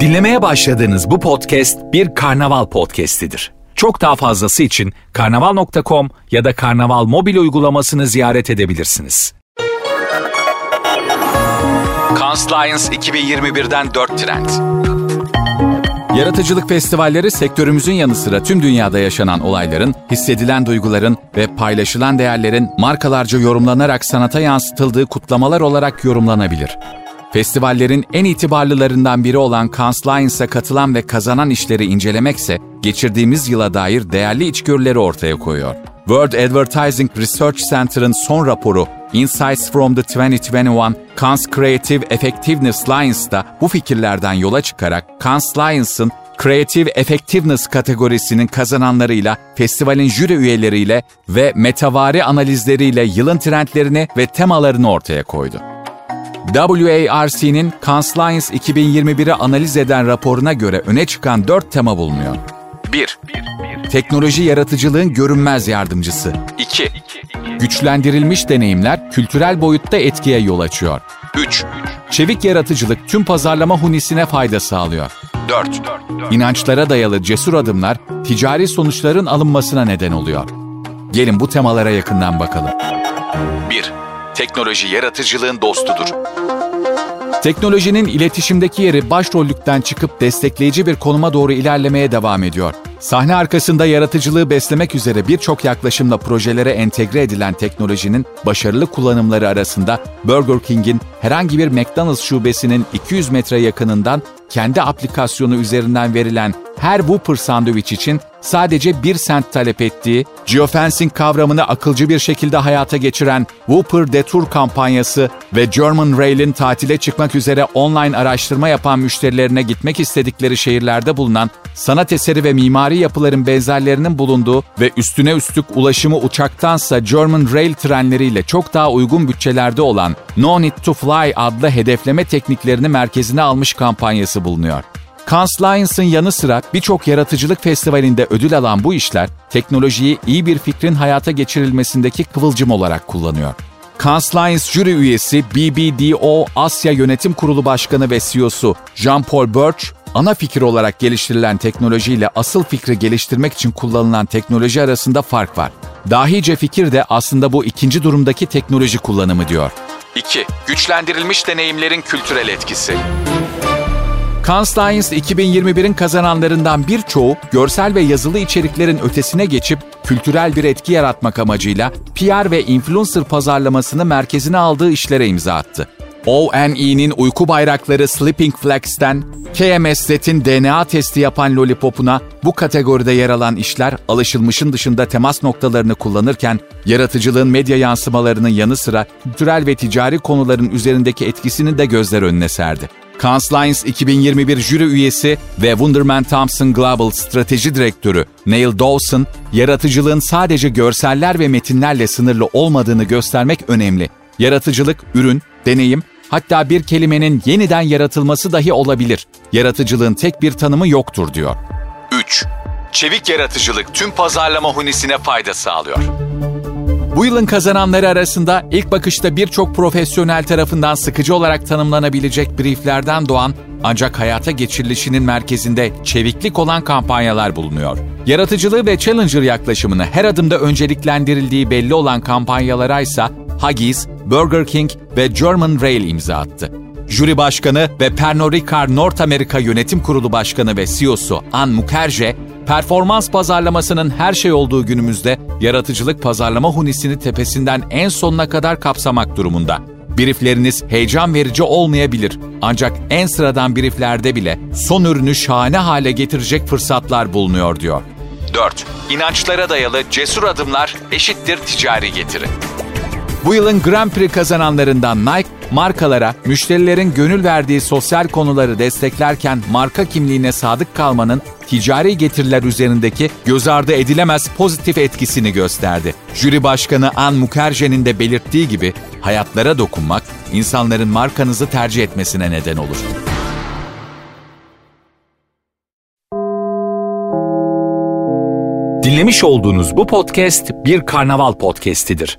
Dinlemeye başladığınız bu podcast bir karnaval podcastidir. Çok daha fazlası için karnaval.com ya da karnaval mobil uygulamasını ziyaret edebilirsiniz. Cannes Lions 2021'den 4 trend. Yaratıcılık festivalleri sektörümüzün yanı sıra tüm dünyada yaşanan olayların, hissedilen duyguların ve paylaşılan değerlerin markalarca yorumlanarak sanata yansıtıldığı kutlamalar olarak yorumlanabilir. Festivallerin en itibarlılarından biri olan Cannes Lions'a katılan ve kazanan işleri incelemekse geçirdiğimiz yıla dair değerli içgörüleri ortaya koyuyor. World Advertising Research Center'ın son raporu Insights from the 2021 Cannes Creative Effectiveness Lions'da bu fikirlerden yola çıkarak Cannes Lions'ın Creative Effectiveness kategorisinin kazananlarıyla, festivalin jüri üyeleriyle ve metavari analizleriyle yılın trendlerini ve temalarını ortaya koydu. WARC'nin Lions 2021'i analiz eden raporuna göre öne çıkan dört tema bulunuyor. 1. Teknoloji yaratıcılığın görünmez yardımcısı. 2. Güçlendirilmiş deneyimler kültürel boyutta etkiye yol açıyor. 3. Çevik yaratıcılık tüm pazarlama hunisine fayda sağlıyor. 4. İnançlara dayalı cesur adımlar ticari sonuçların alınmasına neden oluyor. Gelin bu temalara yakından bakalım. 1. Teknoloji yaratıcılığın dostudur. Teknolojinin iletişimdeki yeri başrollükten çıkıp destekleyici bir konuma doğru ilerlemeye devam ediyor. Sahne arkasında yaratıcılığı beslemek üzere birçok yaklaşımla projelere entegre edilen teknolojinin başarılı kullanımları arasında Burger King'in herhangi bir McDonald's şubesinin 200 metre yakınından kendi aplikasyonu üzerinden verilen her Whopper sandviç için sadece bir sent talep ettiği, geofencing kavramını akılcı bir şekilde hayata geçiren Whopper Detour kampanyası ve German Rail'in tatile çıkmak üzere online araştırma yapan müşterilerine gitmek istedikleri şehirlerde bulunan sanat eseri ve mimari yapıların benzerlerinin bulunduğu ve üstüne üstlük ulaşımı uçaktansa German Rail trenleriyle çok daha uygun bütçelerde olan No Need to Fly adlı hedefleme tekniklerini merkezine almış kampanyası bulunuyor. Cannes Lions'ın yanı sıra birçok yaratıcılık festivalinde ödül alan bu işler, teknolojiyi iyi bir fikrin hayata geçirilmesindeki kıvılcım olarak kullanıyor. Cannes Lions jüri üyesi BBDO Asya Yönetim Kurulu Başkanı ve CEO'su Jean-Paul Birch, ana fikir olarak geliştirilen teknolojiyle asıl fikri geliştirmek için kullanılan teknoloji arasında fark var. Dahice fikir de aslında bu ikinci durumdaki teknoloji kullanımı diyor. 2. Güçlendirilmiş deneyimlerin kültürel etkisi. Cannes Lions 2021'in kazananlarından birçoğu görsel ve yazılı içeriklerin ötesine geçip kültürel bir etki yaratmak amacıyla PR ve influencer pazarlamasını merkezine aldığı işlere imza attı. ONE'nin uyku bayrakları Sleeping Flags'ten KMSZ'in DNA testi yapan Lollipop'una bu kategoride yer alan işler alışılmışın dışında temas noktalarını kullanırken yaratıcılığın medya yansımalarının yanı sıra kültürel ve ticari konuların üzerindeki etkisini de gözler önüne serdi. Cannes Lions 2021 jüri üyesi ve Wunderman Thompson Global Strateji Direktörü Neil Dawson, yaratıcılığın sadece görseller ve metinlerle sınırlı olmadığını göstermek önemli. Yaratıcılık, ürün, deneyim, hatta bir kelimenin yeniden yaratılması dahi olabilir. Yaratıcılığın tek bir tanımı yoktur diyor. 3. Çevik yaratıcılık tüm pazarlama hunisine fayda sağlıyor. Bu yılın kazananları arasında ilk bakışta birçok profesyonel tarafından sıkıcı olarak tanımlanabilecek brieflerden doğan ancak hayata geçirilişinin merkezinde çeviklik olan kampanyalar bulunuyor. Yaratıcılığı ve challenger yaklaşımını her adımda önceliklendirildiği belli olan kampanyalara ise Huggies, Burger King ve German Rail imza attı. Jüri Başkanı ve Pernod Ricard North Amerika Yönetim Kurulu Başkanı ve CEO'su Ann Mukherjee, performans pazarlamasının her şey olduğu günümüzde yaratıcılık pazarlama hunisini tepesinden en sonuna kadar kapsamak durumunda. Briefleriniz heyecan verici olmayabilir ancak en sıradan brieflerde bile son ürünü şahane hale getirecek fırsatlar bulunuyor diyor. 4. İnançlara dayalı cesur adımlar eşittir ticari getiri. Bu yılın Grand Prix kazananlarından Nike, markalara müşterilerin gönül verdiği sosyal konuları desteklerken marka kimliğine sadık kalmanın ticari getiriler üzerindeki göz ardı edilemez pozitif etkisini gösterdi. Jüri başkanı Ann Mukherjee'nin de belirttiği gibi hayatlara dokunmak insanların markanızı tercih etmesine neden olur. Dinlemiş olduğunuz bu podcast bir karnaval podcastidir.